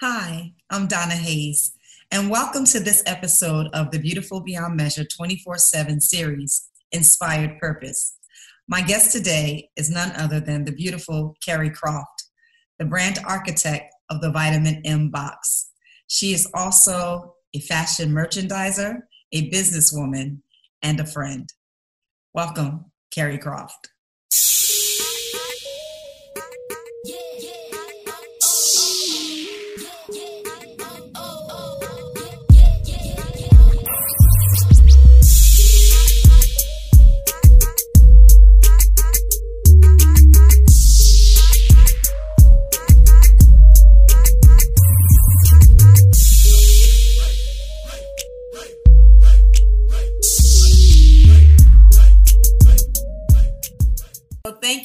Hi, I'm Donna Hayes, and welcome to this episode of the Beautiful Beyond Measure 24 7 series, Inspired Purpose. My guest today is none other than the beautiful Carrie Croft, the brand architect of the Vitamin M box. She is also a fashion merchandiser, a businesswoman, and a friend. Welcome, Carrie Croft.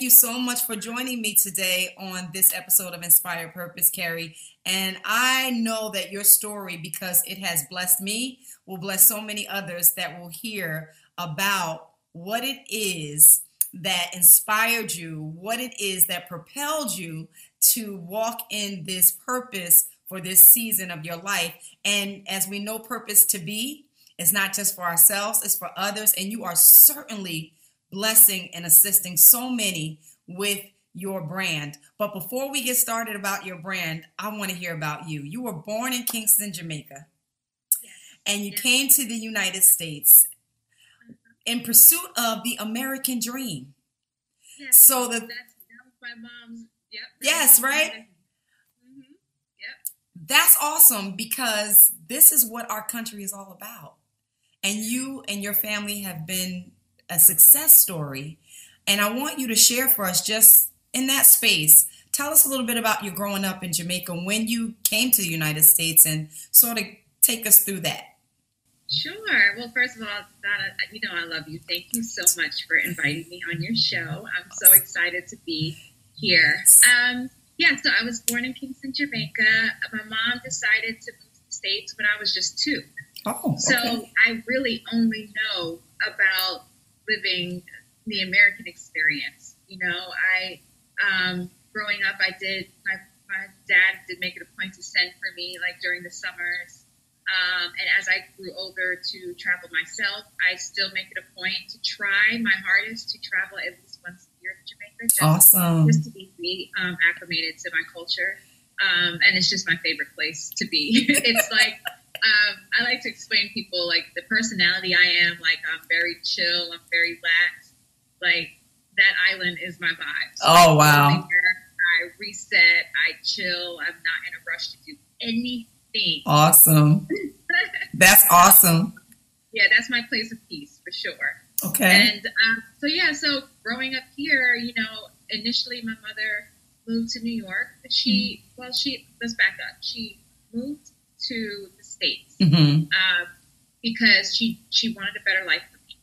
You so much for joining me today on this episode of Inspired Purpose, Carrie. And I know that your story, because it has blessed me, will bless so many others that will hear about what it is that inspired you, what it is that propelled you to walk in this purpose for this season of your life. And as we know, purpose to be is not just for ourselves, it's for others. And you are certainly blessing and assisting so many with your brand. But before we get started about your brand, I want to hear about you. You were born in Kingston, Jamaica, and you came to the United States mm-hmm. in pursuit of the American dream. Yes. So the, that's, that was my mom's. Yep. Yes, right. Mm-hmm. Yep. That's awesome because this is what our country is all about. And you and your family have been a success story. And I want you to share for us just in that space. Tell us a little bit about your growing up in Jamaica, when you came to the United States, and sort of take us through that. Sure. Well, first of all, Donna, you know I love you. Thank you so much for inviting me on your show. I'm so excited to be here. Um, yeah, so I was born in Kingston, Jamaica. My mom decided to move to the States when I was just two. Oh, okay. So I really only know about living the American experience. You know, I um, growing up, I did my my dad did make it a point to send for me like during the summers. Um, and as I grew older to travel myself, I still make it a point to try my hardest to travel at least once a year to Jamaica. Just, awesome. Just to be um, acclimated to my culture. Um, and it's just my favorite place to be. it's like um, I like to explain people like the personality I am. Like I'm very chill. I'm very lax. Like that island is my vibe. So oh wow! I reset. I chill. I'm not in a rush to do anything. Awesome. that's awesome. Yeah, that's my place of peace for sure. Okay. And um, so yeah, so growing up here, you know, initially my mother moved to New York. She mm-hmm. well, she let's back up. She moved to the States mm-hmm. uh, because she she wanted a better life for me.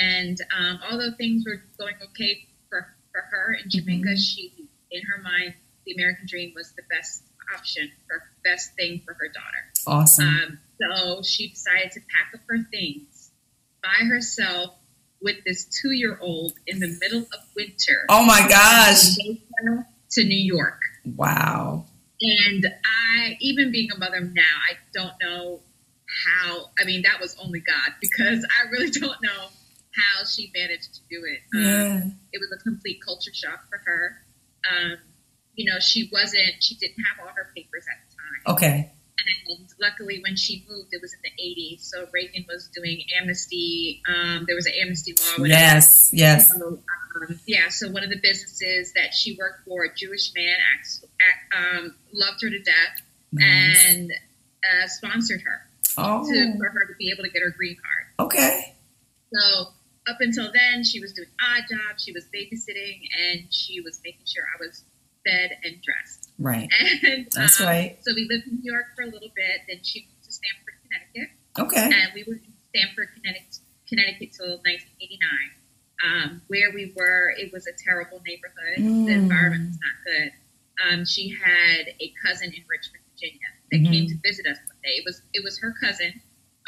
And um, although things were going okay for, for her in Jamaica, mm-hmm. she in her mind the American dream was the best option for best thing for her daughter. Awesome. Um, so she decided to pack up her things by herself with this two year old in the middle of winter. Oh my gosh. To New York. Wow. And I, even being a mother now, I don't know how. I mean, that was only God because I really don't know how she managed to do it. Um, yeah. Um, it was a complete culture shock for her. Um, you know, she wasn't, she didn't have all her papers at the time. Okay. And luckily, when she moved, it was in the 80s. So Reagan was doing amnesty. Um, there was an amnesty law. Yes, yes. So, um, yeah, so one of the businesses that she worked for, a Jewish man, um, loved her to death nice. and uh, sponsored her oh. to, for her to be able to get her green card. Okay. So up until then, she was doing odd jobs. She was babysitting, and she was making sure I was fed and dressed. Right. And that's um, right. So we lived in New York for a little bit. Then she moved to Stamford, Connecticut. Okay. And we were in Stamford, Connecticut, Connecticut till 1989. Um, where we were, it was a terrible neighborhood. Mm. The environment was not good. Um, she had a cousin in Richmond, Virginia, that mm-hmm. came to visit us one day. It was it was her cousin,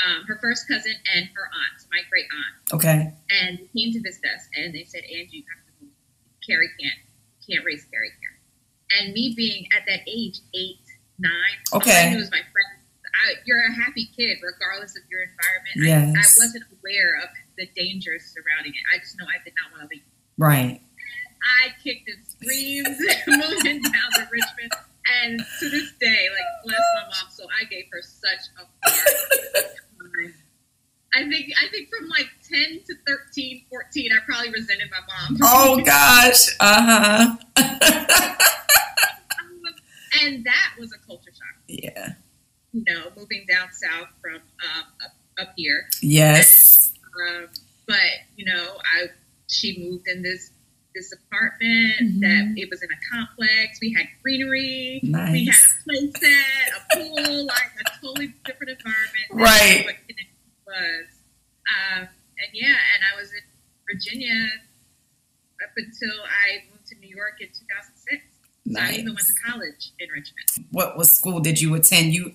um, her first cousin, and her aunt, my great aunt. Okay. And came to visit us, and they said, "Angie, you have to move. Carrie can't can't raise Carrie here." And me being at that age, eight, nine. Okay. All I knew was my friends. I, you're a happy kid regardless of your environment. Yes. I, I wasn't aware of the dangers surrounding it. I just know I did not want to leave. Right. I kicked and screamed moving down to Richmond. And to this day, like bless my mom, so I gave her such a hard. I think I think from like 10 to 13, 14, I probably resented my mom. Oh gosh. Uh huh. and that was a culture shock. yeah. You know, moving down south from um, up, up here. Yes. Um, but you know, I she moved in this this apartment Mhm. that it was in a complex. We had greenery. We had a play set, a pool, like a totally different environment. Right. Was. Um, and yeah, and I was in Virginia up until I moved to New York in 2006. So I even went to college in Richmond, What was school did you attend? You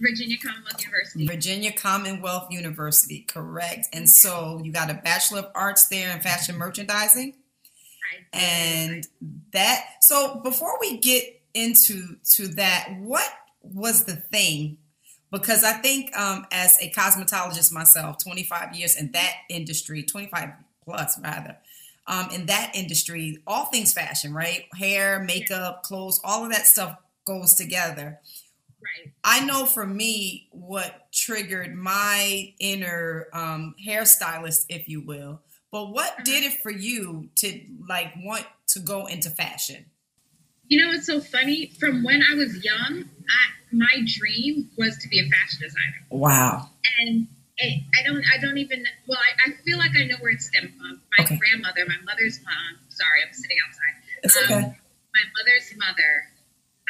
Virginia, Commonwealth University. Virginia Commonwealth University, correct? And so you got a Bachelor of Arts there in fashion merchandising. I did. and that so before we get into to that what was the thing because i think um, as a cosmetologist myself 25 years in that industry 25 plus rather um, in that industry all things fashion right hair makeup clothes all of that stuff goes together right. I know for me, what triggered my inner um, hairstylist, if you will, but what did it for you to like want to go into fashion? You know what's so funny? From when I was young, I, my dream was to be a fashion designer, Wow. and it, I don't, I don't even. Well, I, I feel like I know where it stemmed from. My Okay. grandmother, my mother's mom. Sorry, I'm sitting outside. It's Um, okay. my mother's mother,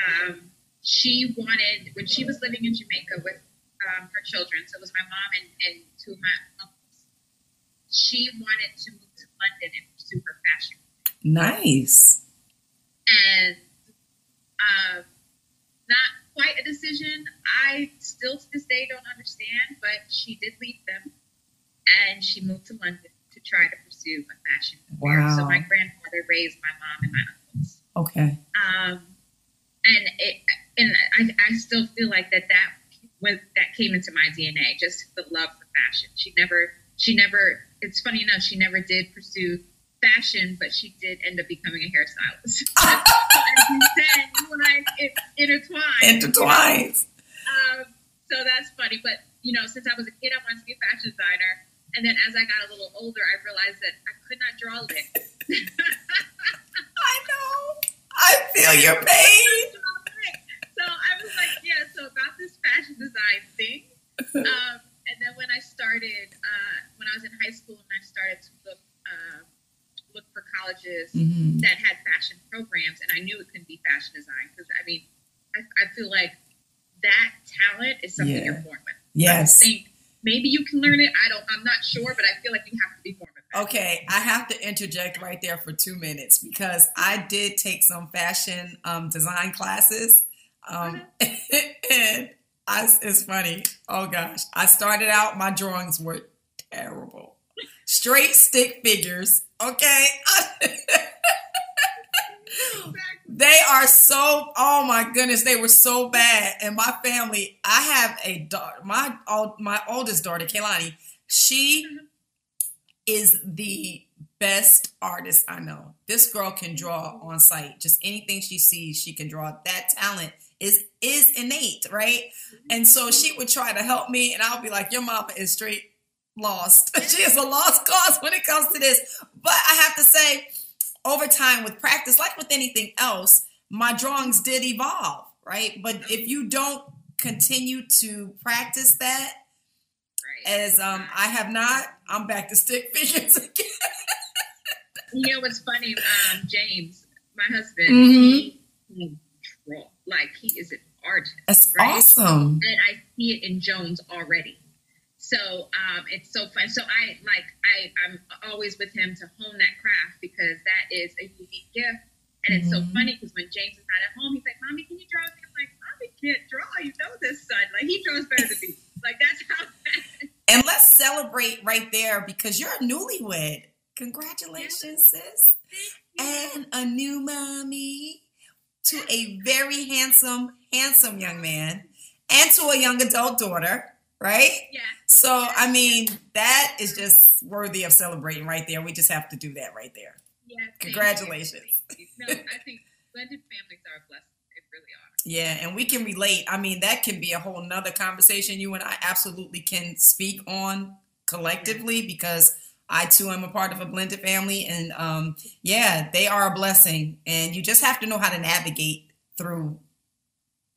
um, she wanted when she was living in Jamaica with um, her children. So it was my mom and, and two of my uncles. She wanted to move to London and pursue her fashion. Nice. and um, not quite a decision. I still to this day don't understand, but she did leave them, and she moved to London to try to pursue a fashion career. So my grandfather raised my mom and my uncles, Okay. um, and it and I, I still feel like that that was that came into my DNA, just the love for fashion. She never she never. It's funny enough, she never did pursue fashion, but she did end up becoming a hairstylist. As you said, you and I it, intertwined. Intertwined. Um, so that's funny. But you know, since I was a kid, I wanted to be a fashion designer, and then as I got a little older, I realized that I could not draw lick. I know. I feel your pain. so I was like, yeah. So about this fashion design thing. Um, and then when I started, uh, when I was in high school, and I started to look uh, look for colleges Mhm. that had fashion programs, and I knew it couldn't be fashion design because I mean, I, I feel like that talent is something Yeah. you're born with. Yes. I think maybe you can learn it. I don't. I'm not sure, but I feel like you have to be born with it. Okay, I have to interject right there for two minutes because I did take some fashion um, design classes, um, and I, it's funny. Oh gosh, I started out my drawings were terrible, straight stick figures. Okay, they are so. Oh my goodness, they were so bad. And my family, I have a daughter. My my oldest daughter, Kaylani. She mm-hmm. is the best artist I know. This girl can draw on sight. Just anything she sees, she can draw. That talent is is innate, right? Mm-hmm. And so she would try to help me, and I'll be like, "Your mama is straight lost. she is a lost cause when it comes to this." But I have to say, over time with practice, like with anything else, my drawings did evolve, right? But if you don't continue to practice that, Right. as um I have not, I'm back to stick figures again. You know what's funny? Um, James, my husband, Mhm. he. Like he is an artist. That's Right. awesome. and I see it in Jones already. So um, it's so fun. So I like I I'm always with him to hone that craft because that is a unique gift. And it's so Mhm. funny because when James is not at home, he's like, "Mommy, can you draw?" me?" I'm like, "Mommy can't draw. You know this, son. Like he draws better than me. Like that's how." And let's celebrate right there because you're a newlywed. Congratulations, sis. And a new mommy. to a very handsome, handsome young man and to a young adult daughter, right? Yeah. So, I mean, that is just worthy of celebrating right there. We just have to do that right there. Yeah. Congratulations. You. No, I think blended families are blessed. They really are. Yeah, and we can relate. I mean, that can be a whole nother conversation you and I absolutely can speak on collectively because I too am a part of a blended family. And um, yeah, they are a blessing. And you just have to know how to navigate through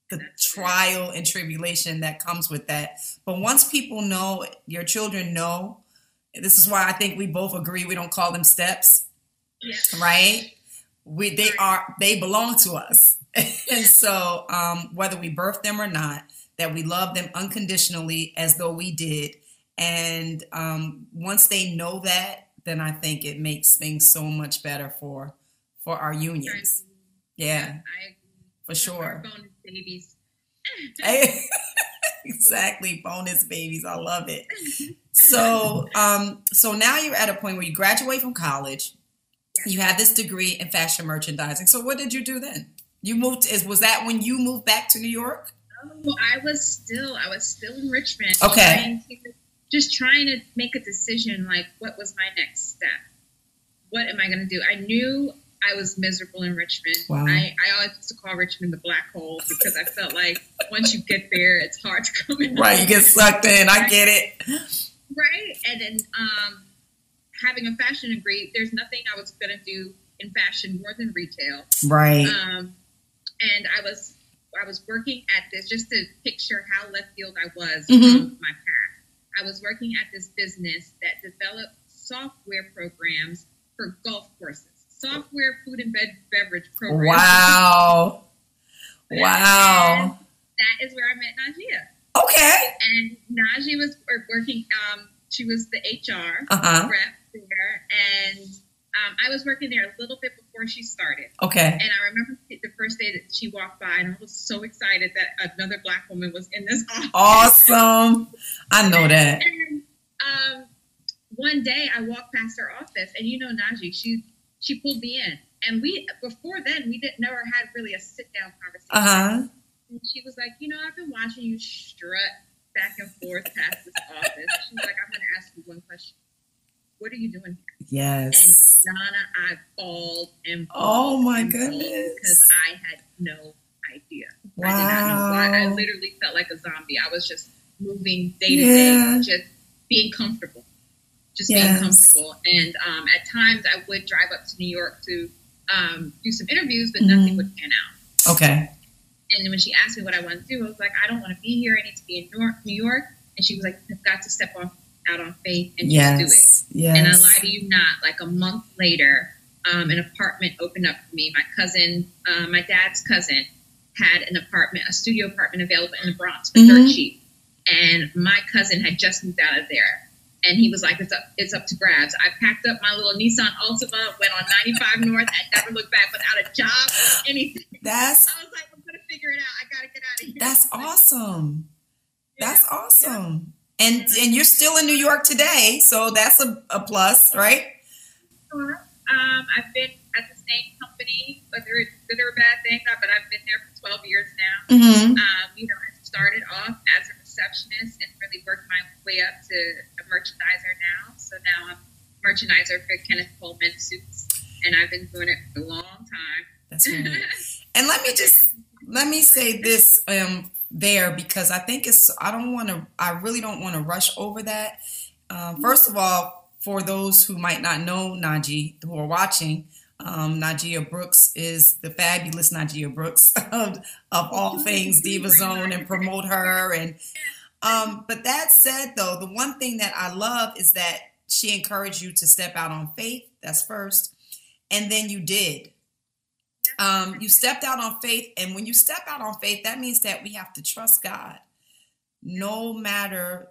the trial and tribulation that comes with that. But once people know, your children know, this is why I think we both agree we don't call them steps, Yeah. right? We they are they belong to us. and so um, whether we birth them or not, that we love them unconditionally as though we did. And um, once they know that, then I think it makes things so much better for for our unions. Yeah, I agree. for sure. Babies. exactly, bonus babies. I love it. So, um, so now you're at a point where you graduate from college. You have this degree in fashion merchandising. So, what did you do then? You moved. Is was that when you moved back to New York? Oh, I was still, I was still in Richmond. Okay. trying to- just trying to make a decision, like what was my next step? What am I going to do? I knew I was miserable in Richmond. Wow. I, I always used to call Richmond the black hole because I felt like once you get there, it's hard to come in. Right, you get sucked in. I get it. Right. And then um, having a fashion degree, there's nothing I was going to do in fashion more than retail. Right. Um, and I was I was working at this just to picture how left field I was Mhm. from my path. I was working at this business that developed software programs for golf courses, software food and bed beverage programs. Wow. Wow. That is where I met Najia, Okay. and Najia was working. Um, she was the HR Uh huh. rep there, and um, I was working there a little bit before she started. Okay. And I remember the first day that she walked by, and I was so excited that another black woman was in this office. Awesome. I know that. And um, one day I walked past her office, and you know Najee, she she pulled me in, and we before then we didn't never had really a sit down conversation. Uh huh. And she was like, you know, I've been watching you strut back and forth past this office. She's like, I'm going to ask you one question. What are you doing here? Yes. And Donna, I bawled and Oh my goodness. because I had no idea. I did not know why. I literally felt like a zombie. I was just moving day to Yeah. day, just being comfortable, just Yes. being comfortable. And um, at times, I would drive up to New York to um, do some interviews, but Mhm. nothing would pan out. Okay. And then when she asked me what I wanted to do, I was like, I don't want to be here. I need to be in New York. New York. And she was like, You've got to step off out on faith and just do it. Yes. Yes. And I lie to you not, like a month later, um, an apartment opened up for me. My cousin, uh, my dad's cousin, had an apartment, a studio apartment available in the Bronx for Mhm. dirt cheap. And my cousin had just moved out of there. And he was like, it's up, it's up to grabs. I packed up my little Nissan Altima, went on 95 North, and never looked back without a job or anything. That's I was like, I'm going to figure it out. I got to get out of here. that's awesome. Yeah. That's awesome. And and you're still in New York today, so that's a, a plus, right? Sure. Um, I've been at the same company, whether it's good or a bad thing, but I've been there for 12 years now. Mm-hmm. Um, merchandiser for Kenneth Cole men's suits, and I've been doing it for a long time. That's right. And let me just let me say this um there because I think it's I don't want to I really don't want to rush over that. Um, first of all, for those who might not know Najee who are watching, um, Najia Brooks is the fabulous Najia Brooks of, of all things Diva Zone and promote her and um, but that said though, the one thing that I love is that she encouraged you to step out on faith. That's first. And then you did um, you stepped out on faith and when you step out on faith that means that we have to trust god no matter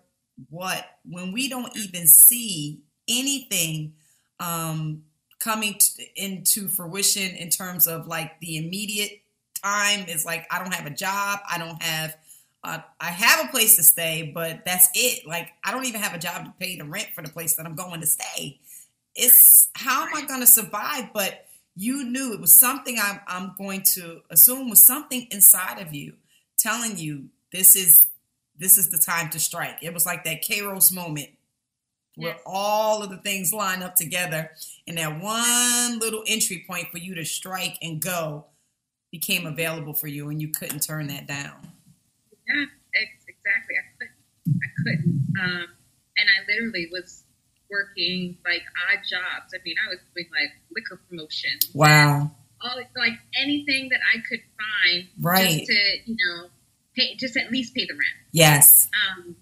what when we don't even see anything um, coming into fruition in terms of like the immediate time is like i don't have a job i don't have uh, i have a place to stay but that's it like i don't even have a job to pay the rent for the place that i'm going to stay it's how am i going to survive but you knew it was something I'm, I'm going to assume was something inside of you telling you this is this is the time to strike. It was like that Kairos moment where yes. all of the things line up together and that one little entry point for you to strike and go became available for you and you couldn't turn that down. Yeah, exactly. I couldn't. I couldn't. Um, and I literally was working like odd jobs. I mean, I was doing like liquor promotion. Wow. All like anything that I could find, right? Just to you know, pay just at least pay the rent. Yes. Um,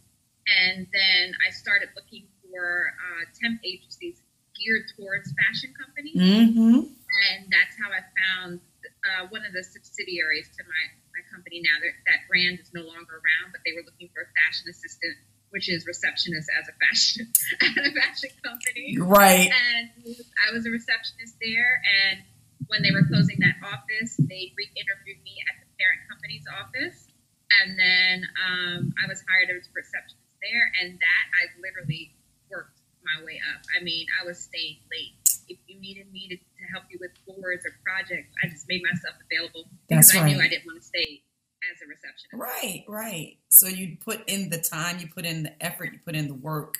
and then I started looking for uh, temp agencies geared towards fashion companies, mm-hmm. and that's how I found uh, one of the subsidiaries to my my company now. That that brand is no longer around, but they were looking for a fashion assistant which is receptionist as a fashion at a fashion company. Right. And I was a receptionist there, and when they were closing that office, they re-interviewed me at the parent company's office, and then um, I was hired as a receptionist there, and that I literally worked my way up. I mean, I was staying late. If you needed me to, to help you with boards or projects, I just made myself available because That's right. I knew I didn't want to stay as a receptionist. Right, right. So you put in the time, you put in the effort, you put in the work.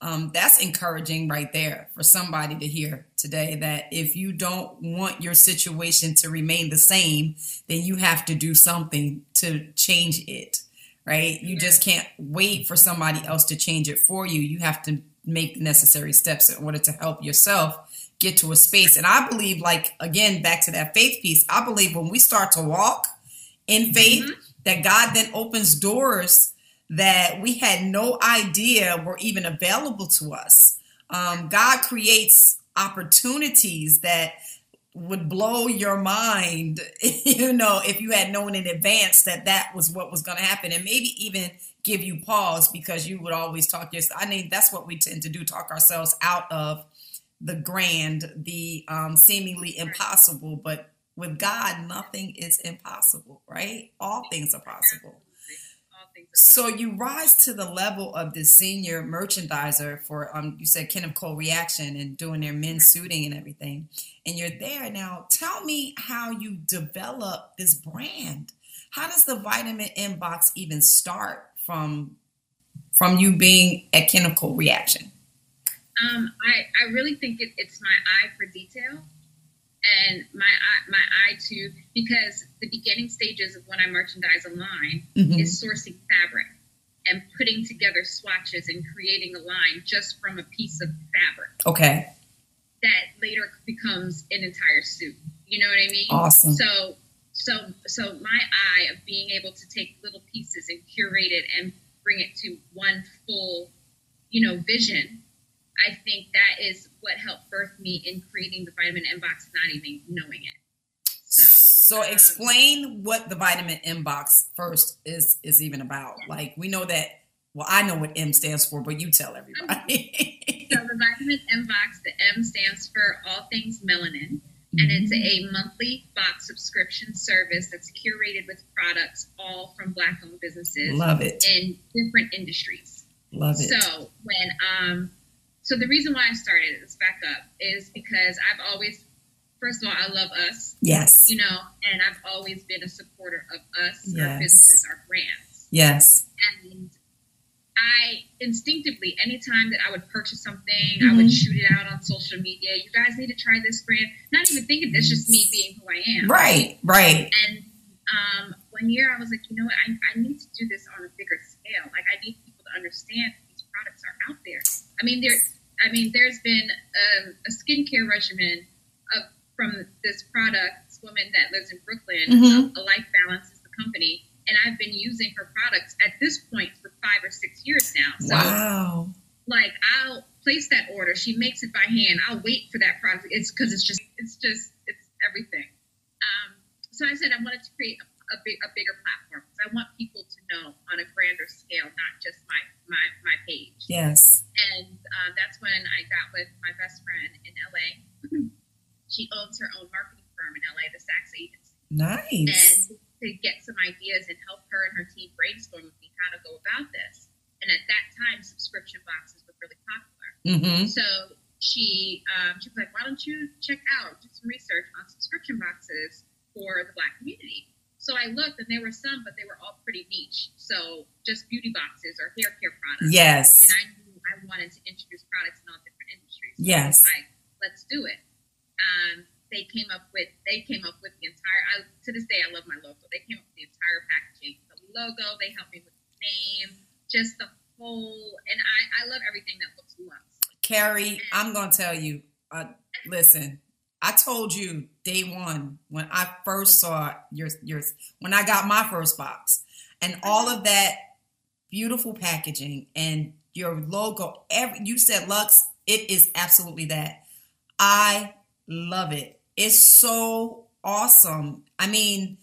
Um, that's encouraging right there for somebody to hear today that if you don't want your situation to remain the same, then you have to do something to change it, right? You yeah. just can't wait for somebody else to change it for you. You have to make the necessary steps in order to help yourself get to a space. And I believe, like, again, back to that faith piece, I believe when we start to walk, in faith mm-hmm. that God then opens doors that we had no idea were even available to us. Um, God creates opportunities that would blow your mind, you know, if you had known in advance that that was what was going to happen, and maybe even give you pause because you would always talk yourself. I mean, that's what we tend to do: talk ourselves out of the grand, the um, seemingly impossible, but with God, nothing is impossible, right? All things are possible. So you rise to the level of the senior merchandiser for um you said Kenneth Cole Reaction and doing their men's suiting and everything. And you're there now. Tell me how you develop this brand. How does the Vitamin M box even start from from you being at Cole Reaction? Um, I, I really think it, it's my eye for detail and my my eye to because the beginning stages of when I merchandise online mm-hmm. is sourcing fabric and putting together swatches and creating a line just from a piece of fabric. Okay. That later becomes an entire suit. You know what I mean? Awesome. So so so my eye of being able to take little pieces and curate it and bring it to one full, you know, vision I think that is what helped birth me in creating the Vitamin M box, not even knowing it. So, so um, explain what the vitamin inbox first is is even about. Like we know that. Well, I know what M stands for, but you tell everybody. so the vitamin inbox, the M stands for all things melanin, mm-hmm. and it's a monthly box subscription service that's curated with products all from Black-owned businesses. Love it in different industries. Love it. So when um, so the reason why I started this back up is because I've always, first of all, I love us. Yes. You know, and I've always been a supporter of us, yes. our businesses, our brands. Yes. And I instinctively, anytime that I would purchase something, mm-hmm. I would shoot it out on social media. You guys need to try this brand. Not even thinking that's just me being who I am. Right, right. And um, one year I was like, you know what? I, I need to do this on a bigger scale. Like, I need people to understand products are out there. I mean, there I mean, there's been um, a skincare regimen of, from this product, this woman that lives in Brooklyn, mm-hmm. a Life Balance is the company, and I've been using her products at this point for five or six years now. So, wow. like, I'll place that order. She makes it by hand. I'll wait for that product. It's because it's just, it's just, it's everything. Um, so I said I wanted to create a a, big, a bigger platform because I want people to know on a grander scale, not just my my, my page. Yes. And uh, that's when I got with my best friend in LA. she owns her own marketing firm in LA, the Saks Agency. Nice. And to get some ideas and help her and her team brainstorm with me how to go about this. And at that time, subscription boxes were really popular. Mm-hmm. So she um, she was like, why don't you check out do some research on subscription boxes for the Black community? So I looked, and there were some, but they were all pretty niche. So just beauty boxes or hair care products. Yes. And I knew I wanted to introduce products in all different industries. So yes. like, let's do it. Um, they came up with they came up with the entire. I, to this day, I love my logo. They came up with the entire packaging, the logo. They helped me with the name, just the whole. And I I love everything that looks Lux. Carrie, I'm gonna tell you. Uh, listen, I told you day one when I first saw your your when I got my first box, and all of that beautiful packaging and your logo. Every you said Lux, it is absolutely that. I love it. It's so awesome. I mean,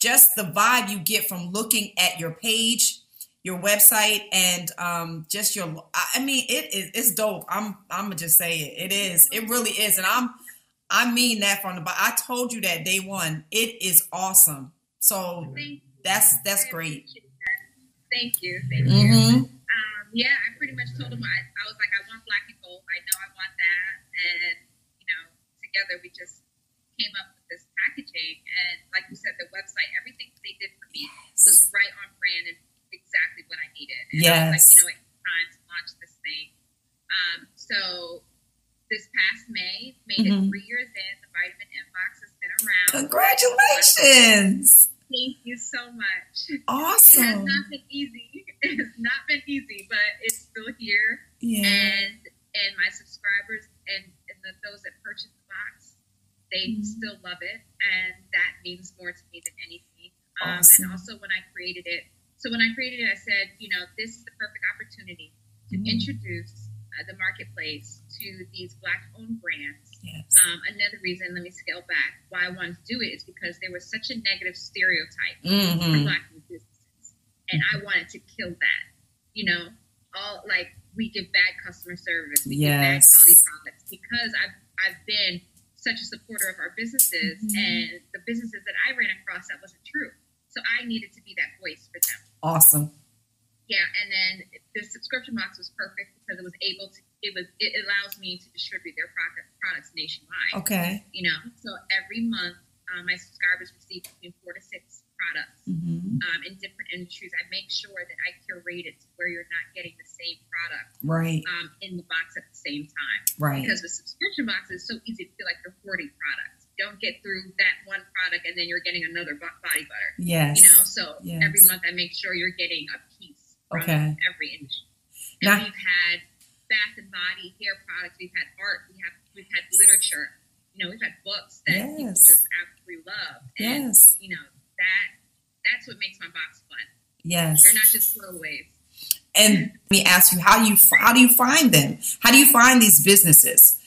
just the vibe you get from looking at your page your website and um, just your I mean it is it's dope. I'm I'm gonna just say it. It is. It really is. And I'm I mean that from the but I told you that day one. It is awesome. So that's that's great. Thank you. Thank you. Mm-hmm. Um, yeah, I pretty much told him I, I was like, I want black and gold. I know I want that. And, you know, together we just came up with this packaging. And like you said, the website, everything they did for me was right on brand and exactly what I needed. And yes. I was like, you know, time to launch this thing. Um, so this past May, made mm-hmm. it three years in. The Vitamin M box has been around. Congratulations! Thank you so much. Awesome. It has not been easy. It has not been easy, but it's still here. Yeah. And and my subscribers and, and the, those that purchase the box, they mm-hmm. still love it, and that means more to me than anything. Um, awesome. And also, when I created it, so when I created it, I said, you know, this is the perfect opportunity to mm-hmm. introduce uh, the marketplace to these black-owned brands. Yes. Um, let me scale back, why I wanted to do it is because there was such a negative stereotype mm-hmm. for black businesses, and I wanted to kill that. You know, all like we give bad customer service, we yes. give bad quality products because I've I've been such a supporter of our businesses mm-hmm. and the businesses that I ran across that wasn't true. So I needed to be that voice for them. Awesome. Yeah, and then the subscription box was perfect because it was able to. It was. It allows me to distribute their product, products nationwide. Okay. You know, so every month um, my subscribers receive between four to six products mm-hmm. um, in different industries. I make sure that I curate it to where you're not getting the same product right um, in the box at the same time. Right. Because with subscription boxes, it's so easy to feel like you're hoarding products. don't get through that one product and then you're getting another body butter. Yes. You know, so yes. every month I make sure you're getting a piece okay. every industry. And now, we've had body hair products. We've had art. We have we've had literature. You know, we've had books that yes. people just absolutely love. And, yes. You know that that's what makes my box fun. Yes. They're not just throwaways. And let me ask you, how do you how do you find them? How do you find these businesses?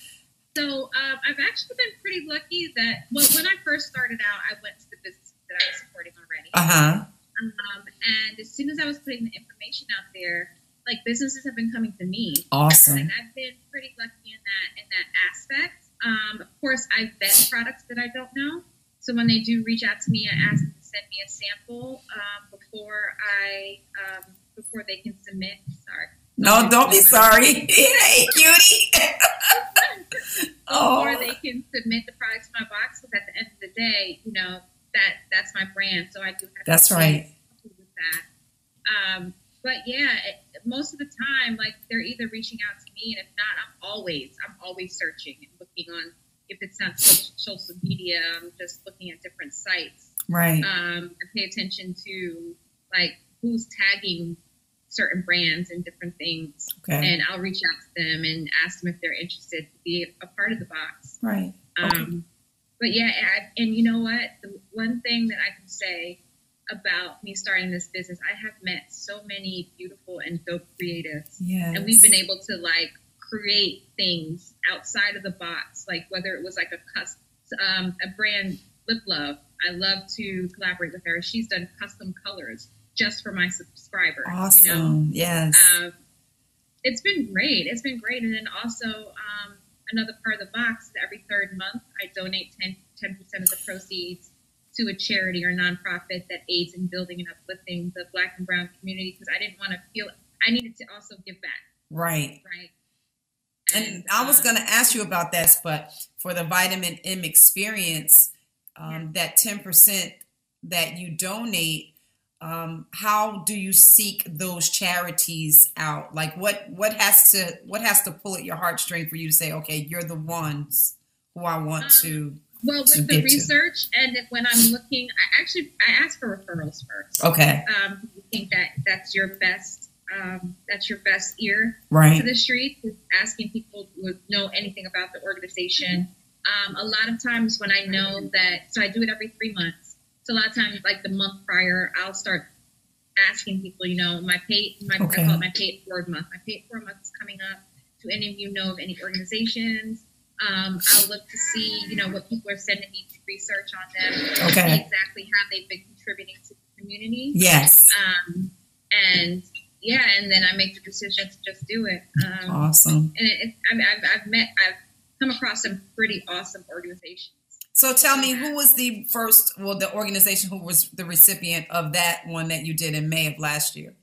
So um, I've actually been pretty lucky that well, when I first started out, I went to the businesses that I was supporting already. Uh huh. Um, and as soon as I was putting the information out there, like businesses have been coming to me. Awesome. And I've been pretty lucky in that in that aspect. Um, of course, I vet products that I don't know. So when they do reach out to me, I ask them to send me a sample um, before I um, before they can submit. Sorry. No, don't be sorry. hey, cutie. oh. Before they can submit the products to my box, because at the end of the day, you know, that that's my brand. So I do have to. that's right. With that. Um, but yeah, it, most of the time, like they're either reaching out to me, and if not, I'm always I'm always searching and looking on. If it's not social, social media, I'm just looking at different sites. Right. Um, I pay attention to like who's tagging certain brands and different things, okay. and I'll reach out to them and ask them if they're interested to be a part of the box. Right. Okay. Um, but yeah, I, and you know what? The one thing that I can say about me starting this business, I have met so many beautiful and dope creatives. Yes. And we've been able to like create things outside of the box, like whether it was like a custom, um, a brand, Lip Love. I love to collaborate with her. She's done custom colors just for my subscribers. Awesome. You know? Yes. Um, it's been great. It's been great. And then also, um, another part of the box is every third month I donate 10 percent of the proceeds to a charity or nonprofit that aids in building and uplifting the Black and Brown community because I didn't want to feel I needed to also give back. Right. Right. And, I was going to ask you about that, but for the vitamin M experience, um, that 10% that you donate, um, how do you seek those charities out? Like what, what has to, what has to pull at your heartstring for you to say, okay, you're the ones who I want um, to. Well, with the research to. and when I'm looking, I actually, I ask for referrals first. Okay. Um, you think that that's your best um, that's your best ear right. to the street, asking people who know anything about the organization. Um, a lot of times when I know that, so I do it every three months. So a lot of times, like the month prior, I'll start asking people, you know, my pay, my, okay. I call it my pay forward month. My pay forward month is coming up. Do any of you know of any organizations? Um, I'll look to see, you know, what people are sending me to research on them. Okay. exactly how they've been contributing to the community. Yes. Um, and yeah, and then I make the decision to just do it. Um, awesome. And it, it, I've, I've met, I've come across some pretty awesome organizations. So tell me, who was the first, well, the organization who was the recipient of that one that you did in May of last year?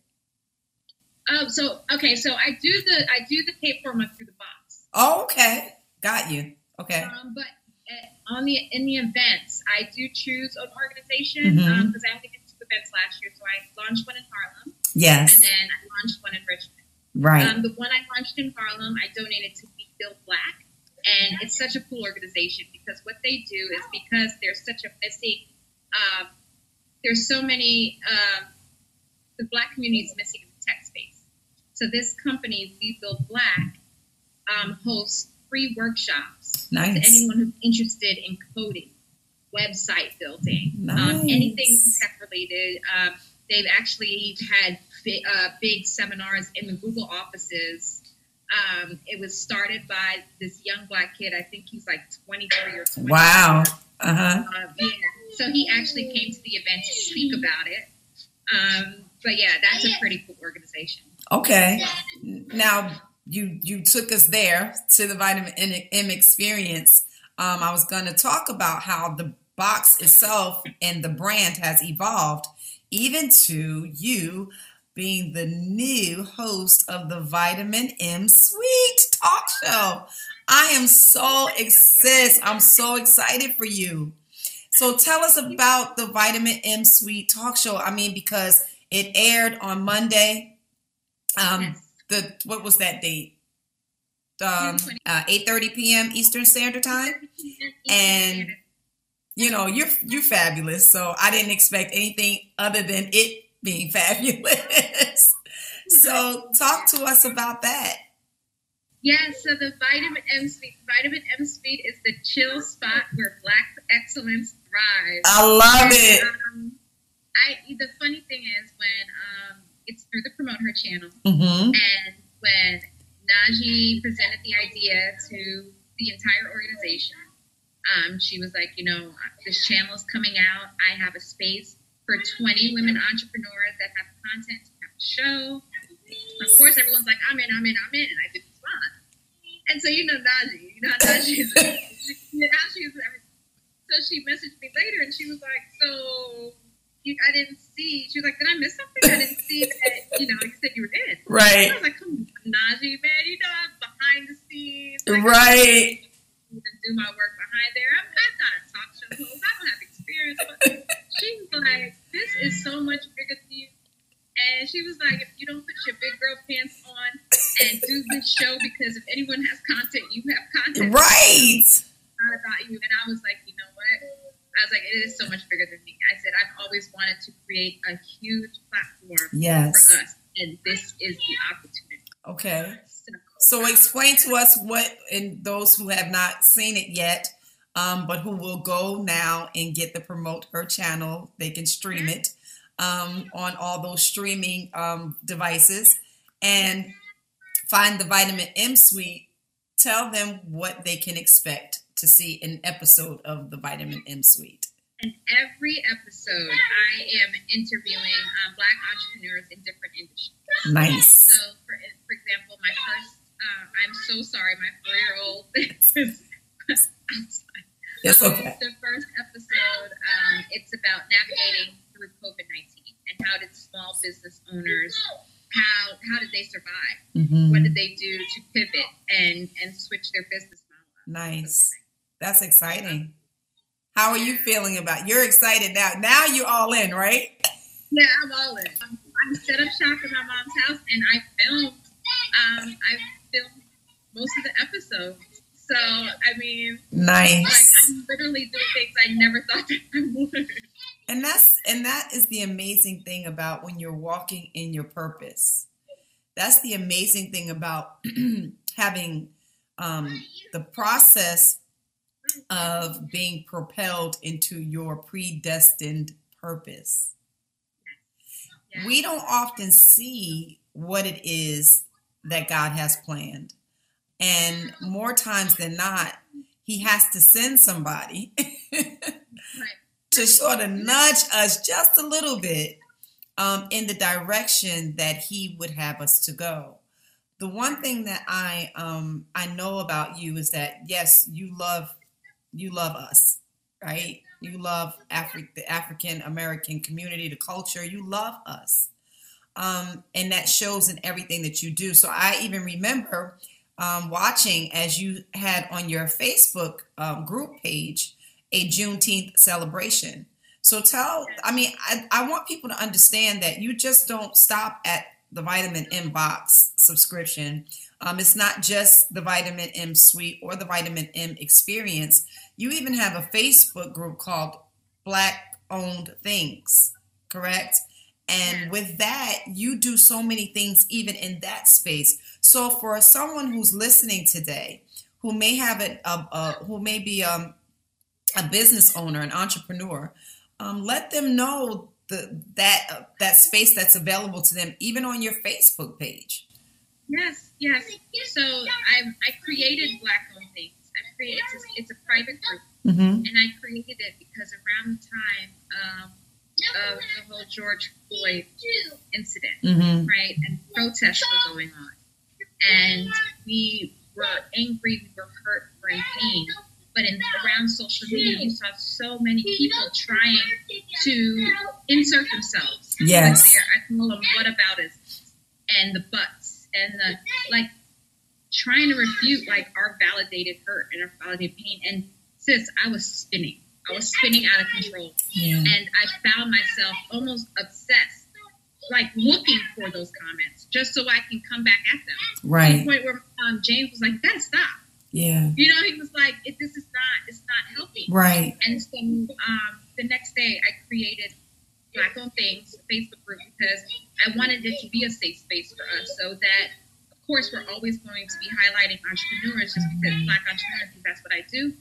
Oh, so okay, so I do the I do the month through the box. Oh, okay, got you. Okay. Um, but uh, on the in the events, I do choose an organization because mm-hmm. um, I only did two events last year. So I launched one in Harlem, Yes. And then I launched one in Richmond. Right. Um, the one I launched in Harlem, I donated to Be Built Black. And it's such a cool organization because what they do is because there's such a missing, uh, there's so many, uh, the black community is missing in the tech space. So this company, Be Built Black, um, hosts free workshops nice. to anyone who's interested in coding, website building, um, nice. um, anything tech related. Um, They've actually had big, uh, big seminars in the Google offices. Um, it was started by this young black kid. I think he's like 23 or 24. Wow. Uh-huh. Uh, yeah. So he actually came to the event to speak about it. Um, but yeah, that's a pretty cool organization. Okay. Now you you took us there to the vitamin M experience. Um, I was going to talk about how the box itself and the brand has evolved even to you being the new host of the Vitamin M Suite talk show. I am so excited. I'm so excited for you. So tell us about the Vitamin M Suite talk show. I mean, because it aired on Monday. Um, the what was that date? Um, uh, 8:30 p.m. Eastern Standard Time, and you know, you're you're fabulous. So I didn't expect anything other than it being fabulous. so talk to us about that. Yeah, so the Vitamin M Suite, Vitamin M Suite is the chill spot where Black excellence thrives. I love and, it. Um, I the funny thing is when um, it's through the Promote Her channel, mm-hmm. and when Najee presented the idea to the entire organization, um, she was like, you know, this channel is coming out. I have a space for 20 women entrepreneurs that have content to have a show. Of course, everyone's like, I'm in, I'm in, I'm in. And I did respond. And so, you know, Najee, you know, Najee is, how she's, so she messaged me later and she was like, so you, I didn't see, she was like, did I miss something? I didn't see that, you know, you said you were in. Right. I was like, come on, Najee, man, you know, I'm behind the scenes. Like, right. do my work behind there. I'm, I'm not a talk show host. I don't have experience. But she's like, this is so much bigger than you. And she was like, if you don't put your big girl pants on and do this show, because if anyone has content, you have content. Right. Not about you. And I was like, you know what? I was like, it is so much bigger than me. I've always wanted to create a huge platform yes. for us. And this is the opportunity. Okay. So explain to us what, and those who have not seen it yet, um, but who will go now and get the promote her channel. They can stream it um, on all those streaming um, devices and find the Vitamin M Suite. Tell them what they can expect to see an episode of the Vitamin M Suite. In every episode, I am interviewing um, Black entrepreneurs in different industries. Nice. So, for, for example, my first, uh, I'm so sorry, my four year old It's okay. The first episode, um, it's about navigating through COVID 19 and how did small business owners, how how did they survive? Mm-hmm. What did they do to pivot and and switch their business model? Nice. That's exciting. How are you feeling about? You're excited now. Now you're all in, right? Yeah, I'm all in. I set up shop at my mom's house, and I filmed. Um, I filmed most of the episodes. So I mean, nice. Like I'm literally doing things I never thought that I would. And that's and that is the amazing thing about when you're walking in your purpose. That's the amazing thing about having um, the process of being propelled into your predestined purpose. We don't often see what it is that God has planned. And more times than not, He has to send somebody to sort of nudge us just a little bit um, in the direction that He would have us to go. The one thing that I um, I know about you is that yes, you love you love us, right? You love Afri- the African American community, the culture. You love us, um, and that shows in everything that you do. So I even remember um, watching as you had on your Facebook um, group page a Juneteenth celebration. So tell, I mean, I, I want people to understand that you just don't stop at the vitamin M box subscription. Um, it's not just the vitamin M suite or the vitamin M experience. You even have a Facebook group called Black Owned Things, correct? And with that, you do so many things even in that space. So for someone who's listening today, who may have it, a, a, who may be um, a business owner, an entrepreneur, um, let them know the that uh, that space that's available to them, even on your Facebook page. Yes, yes. So I I created Black Owned Things. I created it's a, it's a private group, mm-hmm. and I created it because around the time um, of the whole George Floyd incident, mm-hmm. right, and protests were going on, and we were angry, we were hurt, we were in pain but in around social media, you saw so many people trying to insert themselves. Yes. I call them what about it and the buts and the like trying to refute like our validated hurt and our validated pain. And sis, I was spinning. I was spinning out of control. Yeah. And I found myself almost obsessed, like looking for those comments just so I can come back at them. Right. To the point where um, James was like, "You gotta stop. Yeah. You know, he was like, "If "This is not, it's not healthy." Right. And so um, the next day, I created Black Owned Things Facebook group because I wanted it to be a safe space for us, so that, course, we're always going to be highlighting entrepreneurs just because Black entrepreneurs, that's what I do.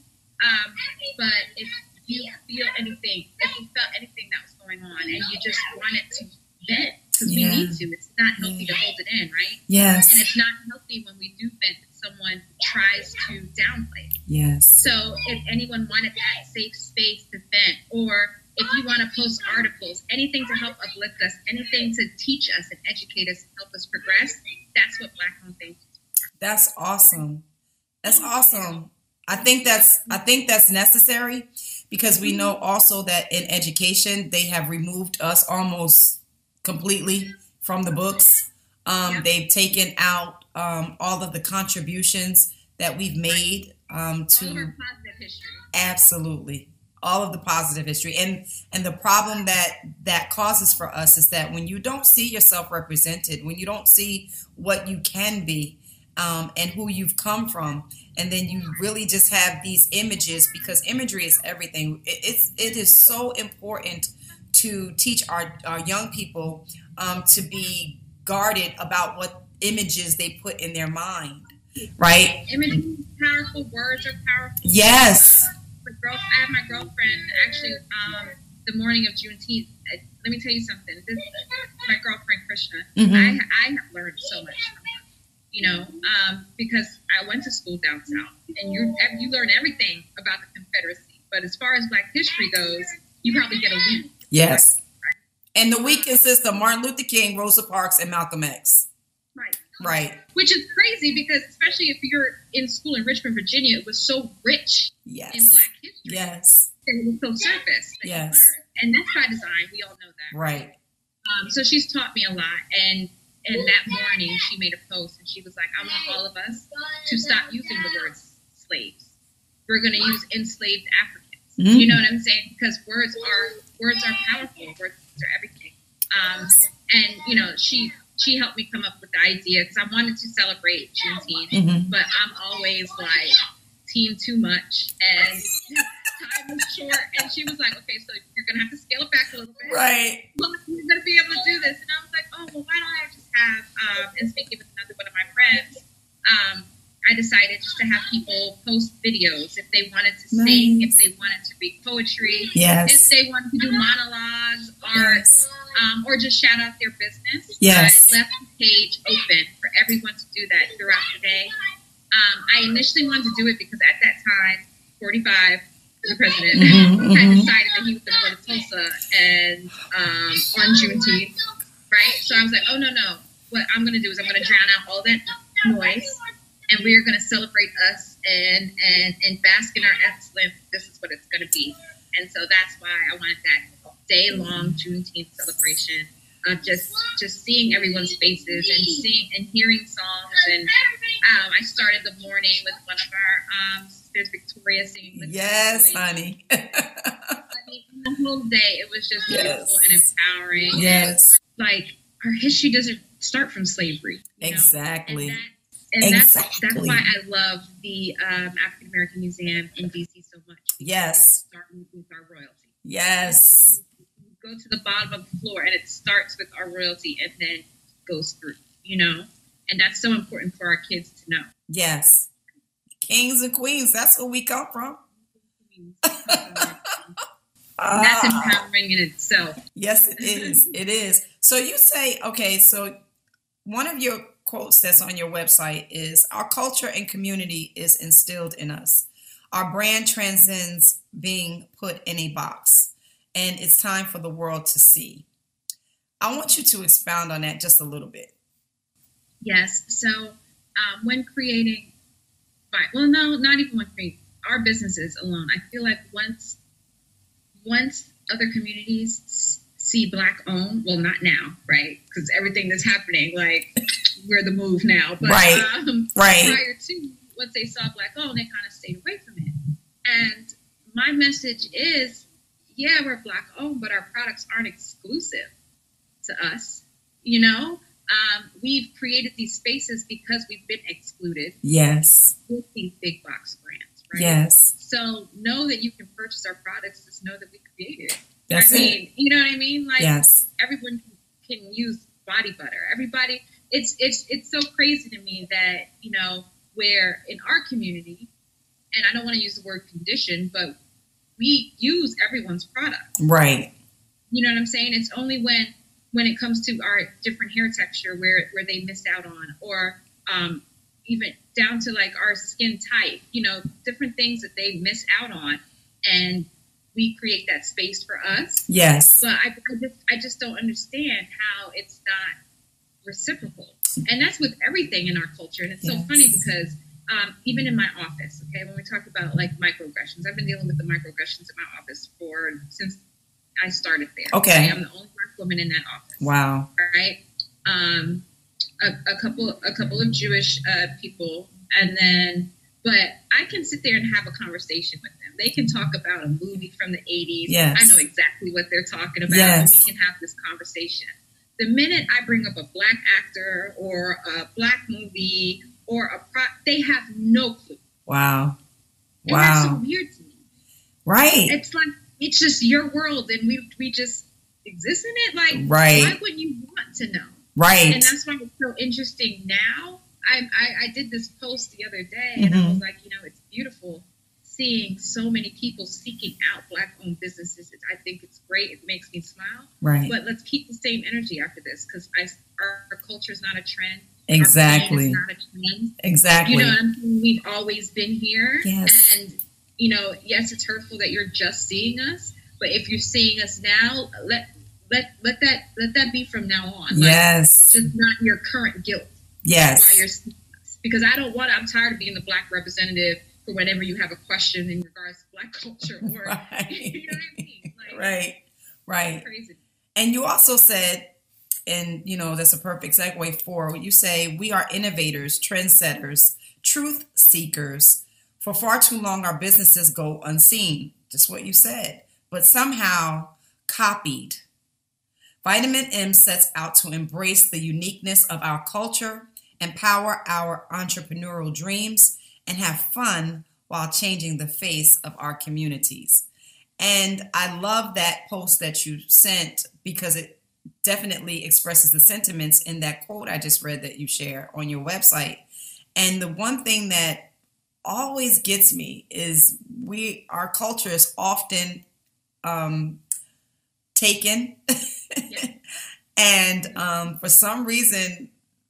Um, but if you feel anything, if you felt anything that was going on, and you just wanted to vent, because yeah. we need to, it's not healthy to hold it in, right? Yes. And it's not healthy when we do vent someone tries to downplay. Yes. So if anyone wanted that safe space to vent, or if you want to post articles, anything to help uplift us, anything to teach us and educate us, help us progress, that's what Black Owned Things. That's awesome. That's awesome. I think that's I think that's necessary because we know also that in education they have removed us almost completely from the books. Um, yeah. They've taken out um, all of the contributions that we've made um, to absolutely all of the positive history and and the problem that that causes for us is that when you don't see yourself represented when you don't see what you can be um, and who you've come from and then you really just have these images because imagery is everything it, it's it is so important to teach our, our young people um, to be guarded about what images they put in their mind, right? Images powerful, words are powerful. Yes. Girl, I have my girlfriend actually um, the morning of Juneteenth. Uh, let me tell you something. This my girlfriend Krishna. Mm-hmm. I, I have learned so much from her. You know, um, because I went to school down south, and you you learn everything about the Confederacy. But as far as Black history goes, you probably get a week. Yes. And the week consists of Martin Luther King, Rosa Parks, and Malcolm X. Right. Right. Which is crazy because especially if you're in school in Richmond, Virginia, it was so rich yes. in Black history. Yes. And it was so surface. Yes. And that's by design. We all know that. Right. Um, so she's taught me a lot. And and that morning she made a post and she was like, I want all of us to stop using the word slaves. We're going to use enslaved Africans. Mm-hmm. You know what I'm saying? Because words are words are powerful. Words are everything. Um, and you know, she she helped me come up with the idea because I wanted to celebrate Juneteenth, mm-hmm. but I'm always like team too much and time is short. And she was like, okay, so you're gonna have to scale it back a little bit, right? Well, you're gonna be able to do this. And I was like, oh well, why don't I just have? Um, and speaking with another one of my friends, um, I decided just to have people post videos if they wanted to nice. sing, if they wanted to read poetry, yes. if they wanted to do monologues, art, yes. um, or just shout out their business. Yes. I left the page open for everyone to do that throughout the day. Um, I initially wanted to do it because at that time, 45, the president mm-hmm, had mm-hmm. decided that he was going to go to Tulsa and um, on Juneteenth, right? So I was like, oh no no, what I'm going to do is I'm going to drown out all that noise and we are going to celebrate us and and and bask in our excellence. This is what it's going to be, and so that's why I wanted that day long Juneteenth celebration of just just seeing everyone's faces and seeing and hearing songs. And um, I started the morning with one of our um, sisters, Victoria, singing. With yes, honey. The whole day it was just yes. beautiful and empowering. Yes, and, like our history doesn't start from slavery. Exactly. That, and exactly. that's, that's why I love the um, African American Museum in DC so much. Yes. Starting with our royalty. Yes. go to the bottom of the floor and it starts with our royalty and then goes through, you know? And that's so important for our kids to know. Yes. Kings and queens, that's where we come from. that's empowering in itself. Yes, it is. It is. So you say, okay, so one of your quotes that's on your website is Our culture and community is instilled in us. Our brand transcends being put in a box, and it's time for the world to see. I want you to expound on that just a little bit. Yes. So, um, when creating, well, no, not even when creating our businesses alone, I feel like once, once other communities see black owned, well, not now, right? Because everything that's happening, like we're the move now. But right. Um, right. prior to once they saw black owned, they kind of stayed away from it. And my message is, yeah, we're black owned, but our products aren't exclusive to us. You know, um, we've created these spaces because we've been excluded. Yes. With these big box brands, right? Yes. So know that you can purchase our products. Just know that we created. That's I mean, it. you know what I mean? Like, yes. everyone can, can use body butter. Everybody, it's it's it's so crazy to me that you know where in our community, and I don't want to use the word condition, but we use everyone's product. Right. You know what I'm saying? It's only when when it comes to our different hair texture where where they missed out on, or um, even down to like our skin type. You know, different things that they miss out on, and we create that space for us. Yes. But I, I just I just don't understand how it's not reciprocal. And that's with everything in our culture. And it's yes. so funny because um, even in my office, okay, when we talk about like microaggressions, I've been dealing with the microaggressions in my office for since I started there. Okay. okay? I'm the only black woman in that office. Wow. Right. Um, a, a couple, a couple of Jewish uh, people, and then, but I can sit there and have a conversation with them. They can talk about a movie from the 80s. Yes. I know exactly what they're talking about. Yes. we can have this conversation the minute I bring up a black actor or a black movie or a pro, they have no clue. Wow. And wow. that's so weird to me. Right. It's like it's just your world and we we just exist in it. Like right. why wouldn't you want to know? Right. And that's why it's so interesting now. I I, I did this post the other day and mm-hmm. I was like, you know, it's beautiful seeing so many people seeking out black owned businesses. I think it's great. It makes me smile. Right. But let's keep the same energy after this because our, our culture is not a trend. Exactly. not a trend. Exactly. You know, we've always been here. Yes. And, you know, yes, it's hurtful that you're just seeing us, but if you're seeing us now, let let let that let that be from now on. Like, yes. Just not your current guilt. Yes. because I don't want. to, I'm tired of being the black representative for whenever you have a question in regards to black culture or right. you know what I mean? Like, right. Right. Crazy. And you also said and you know that's a perfect segue for what you say we are innovators, trendsetters, truth seekers. For far too long, our businesses go unseen. Just what you said, but somehow copied. Vitamin M sets out to embrace the uniqueness of our culture, empower our entrepreneurial dreams, and have fun while changing the face of our communities. And I love that post that you sent because it definitely expresses the sentiments in that quote I just read that you share on your website. And the one thing that always gets me is we our culture is often um, taken, and um, for some reason,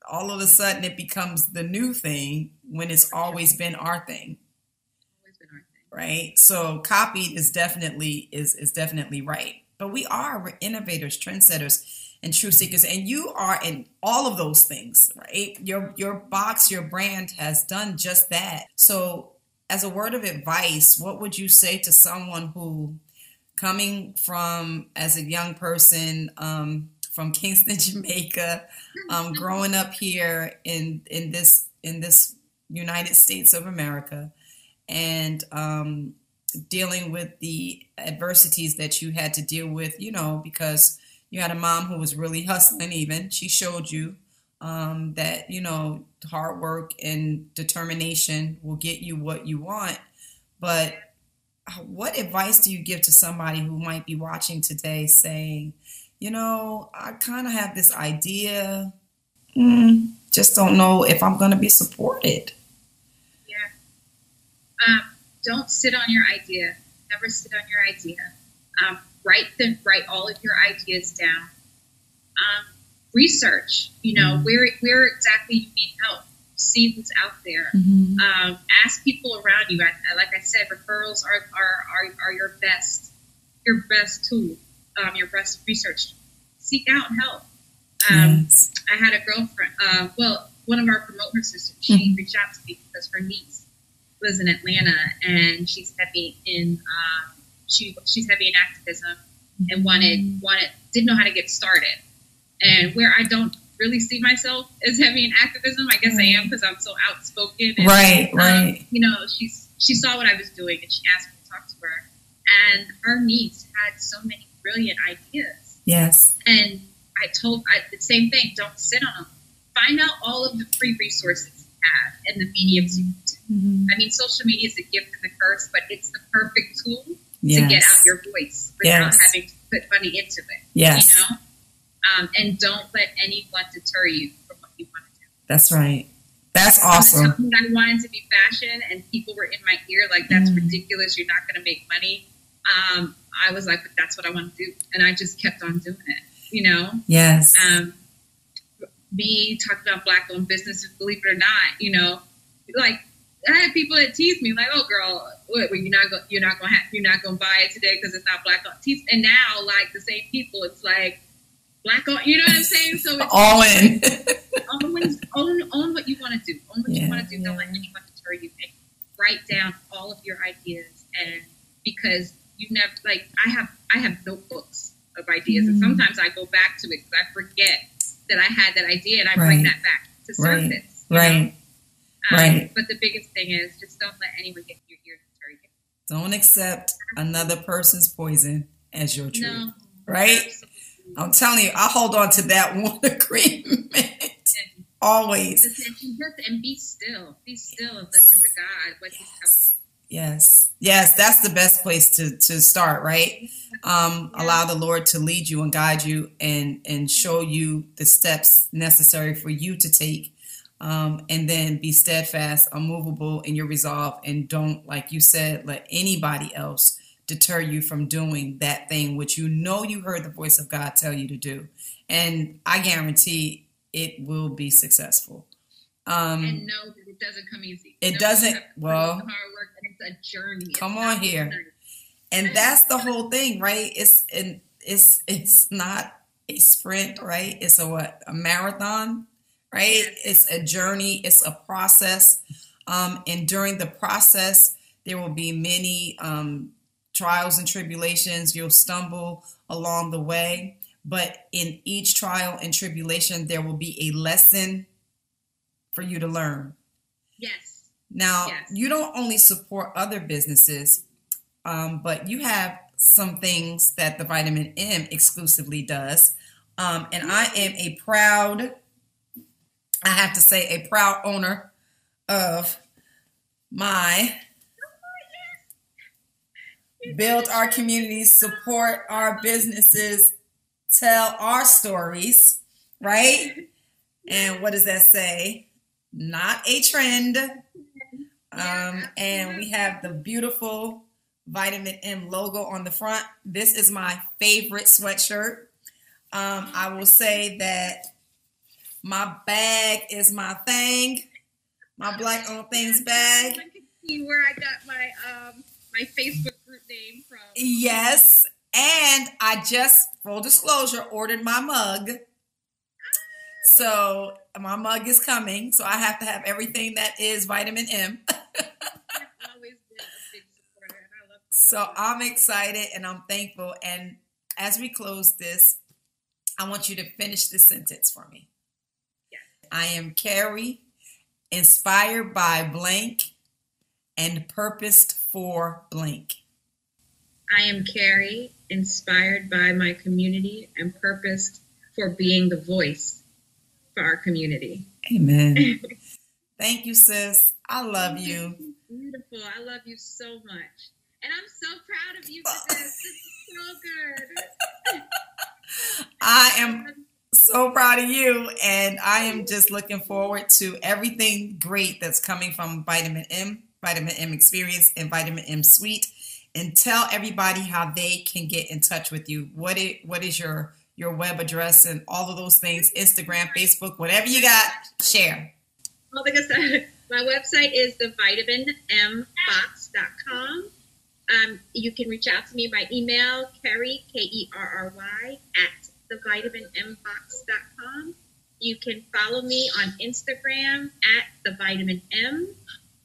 all of a sudden it becomes the new thing when it's always been our thing right? So copied is definitely is is definitely right. But we are innovators, trendsetters, and truth seekers, and you are in all of those things, right? Your your box, your brand has done just that. So, as a word of advice, what would you say to someone who, coming from as a young person um, from Kingston, Jamaica, um, growing up here in in this in this United States of America, and um, dealing with the adversities that you had to deal with, you know, because you had a mom who was really hustling, even. She showed you um, that, you know, hard work and determination will get you what you want. But what advice do you give to somebody who might be watching today saying, you know, I kind of have this idea, mm, just don't know if I'm going to be supported? Um, don't sit on your idea. Never sit on your idea. Um, write them. Write all of your ideas down. Um, research. You know mm-hmm. where where exactly you need help. See what's out there. Mm-hmm. Um, ask people around you. I, like I said, referrals are, are are, are your best your best tool. Um, your breast research. Seek out help. Um, yes. I had a girlfriend. Uh, well, one of our promoter sisters. She mm-hmm. reached out to me because her niece lives in Atlanta, and she's heavy in um, she she's heavy in activism, and wanted wanted didn't know how to get started. And where I don't really see myself as heavy in activism, I guess I am because I'm so outspoken. And, right, um, right. You know, she's she saw what I was doing, and she asked me to talk to her. And her niece had so many brilliant ideas. Yes. And I told I, the same thing. Don't sit on them. Find out all of the free resources you have and the mediums you Mm-hmm. I mean, social media is a gift and a curse, but it's the perfect tool yes. to get out your voice without yes. having to put money into it. Yes. You know? Um, and don't let anyone deter you from what you want to do. That's right. That's awesome. I wanted to be fashion, and people were in my ear like, "That's mm. ridiculous. You're not going to make money." Um, I was like, that's what I want to do," and I just kept on doing it. You know? Yes. Um, me talking about black-owned businesses, believe it or not, you know, like I had people that tease me like, "Oh, girl, what? Well, you're not going, you're not going, to you're not going to buy it today because it's not black owned." Tease, and now, like the same people, it's like black owned. You know what I'm saying? So it's all in. always own own what you want to do. Own what yeah, you want to do. Yeah. Don't let anyone deter you. And write down all of your ideas, and because you never like I have I have notebooks of ideas, mm-hmm. and sometimes I go back to it because I forget that I had that idea, and I right. bring that back to surface. Right. Right. Um, right. But the biggest thing is just don't let anyone get your ear to you. Don't accept another person's poison as your truth. No, right? Absolutely. I'm telling you, I hold on to that one agreement. And Always. And be still. Be still and listen to God. What He's telling Yes. Yes, that's the best place to, to start, right? Um, yeah. Allow the Lord to lead you and guide you and, and show you the steps necessary for you to take um, and then be steadfast, unmovable in your resolve, and don't, like you said, let anybody else deter you from doing that thing which you know you heard the voice of God tell you to do. And I guarantee it will be successful. Um, and know that it doesn't come easy. It doesn't. Well, hard work, a journey. Come on here, and that's the whole thing, right? It's and it's it's not a sprint, right? It's a what? A marathon right? It's a journey, it's a process. Um, and during the process, there will be many um, trials and tribulations. You'll stumble along the way, but in each trial and tribulation, there will be a lesson for you to learn. Yes. Now, Yes. you don't only support other businesses, um, but you have some things that the Vitamin M exclusively does. Um, and I am a proud, I have to say, a proud owner of my build our communities, support our businesses, tell our stories, right? And what does that say? Not a trend. Um, and we have the beautiful Vitamin M logo on the front. This is my favorite sweatshirt. Um, I will say that my bag is my thing, my Black Owned Things bag. I can see where I got my um my Facebook group name from. Yes. And I just, full disclosure, ordered my mug. So my mug is coming. So I have to have everything that is vitamin M. I've always been a big supporter, and I love it So I'm excited and I'm thankful. And as we close this, I want you to finish this sentence for me. Yes. I am Kerry, inspired by blank and purposed for blank. I am Kerry, inspired by my community and purposed for being the voice for our community. Amen. Thank you, sis. I love you. Beautiful. I love you so much. And I'm so proud of you for this. This is so good. I am so proud of you, and I am just looking forward to everything great that's coming from Vitamin M, Vitamin M Experience, and Vitamin M Suite. And tell everybody how they can get in touch with you. What it what is your your web address and all of those things? Instagram, Facebook, whatever you got, share. Well, like I said, my website is thevitaminmbox.com. Um, you can reach out to me by email, Kerry, K E R R Y, at thevitaminmbox.com. You can follow me on Instagram at the Vitamin M,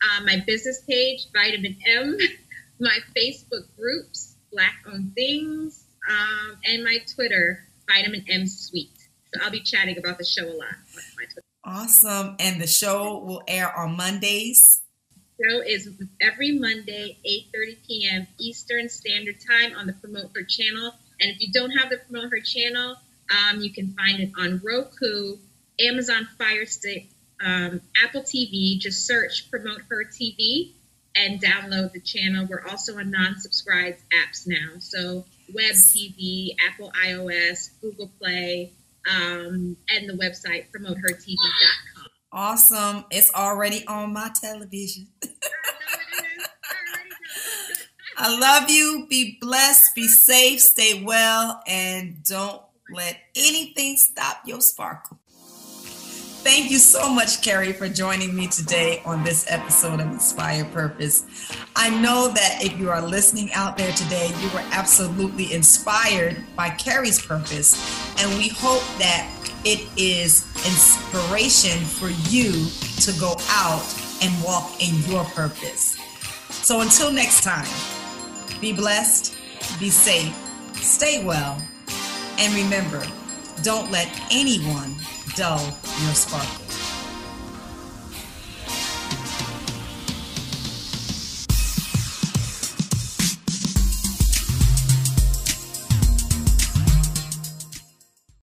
uh, my business page, Vitamin M, my Facebook groups, Black Owned Things, um, and my Twitter, Vitamin M Suite. So I'll be chatting about the show a lot on my Twitter. Awesome. And the show will air on Mondays. show is every Monday, 8:30 p.m. Eastern Standard Time on the Promote Her channel. And if you don't have the Promote Her channel, um, you can find it on Roku, Amazon Fire Stick, um, Apple TV. Just search Promote Her TV and download the channel. We're also on non-subscribed apps now, so Web TV, Apple iOS, Google Play, um, and the website promotehertv.com. Awesome. It's already on my television. I love you. Be blessed. Be safe. Stay well. And don't let anything stop your sparkle. Thank you so much, Kerry, for joining me today on this episode of Inspire Purpose. I know that if you are listening out there today, you were absolutely inspired by Kerry's purpose. And we hope that it is inspiration for you to go out and walk in your purpose. So until next time, be blessed, be safe, stay well, and remember, don't let anyone dull your sparkle.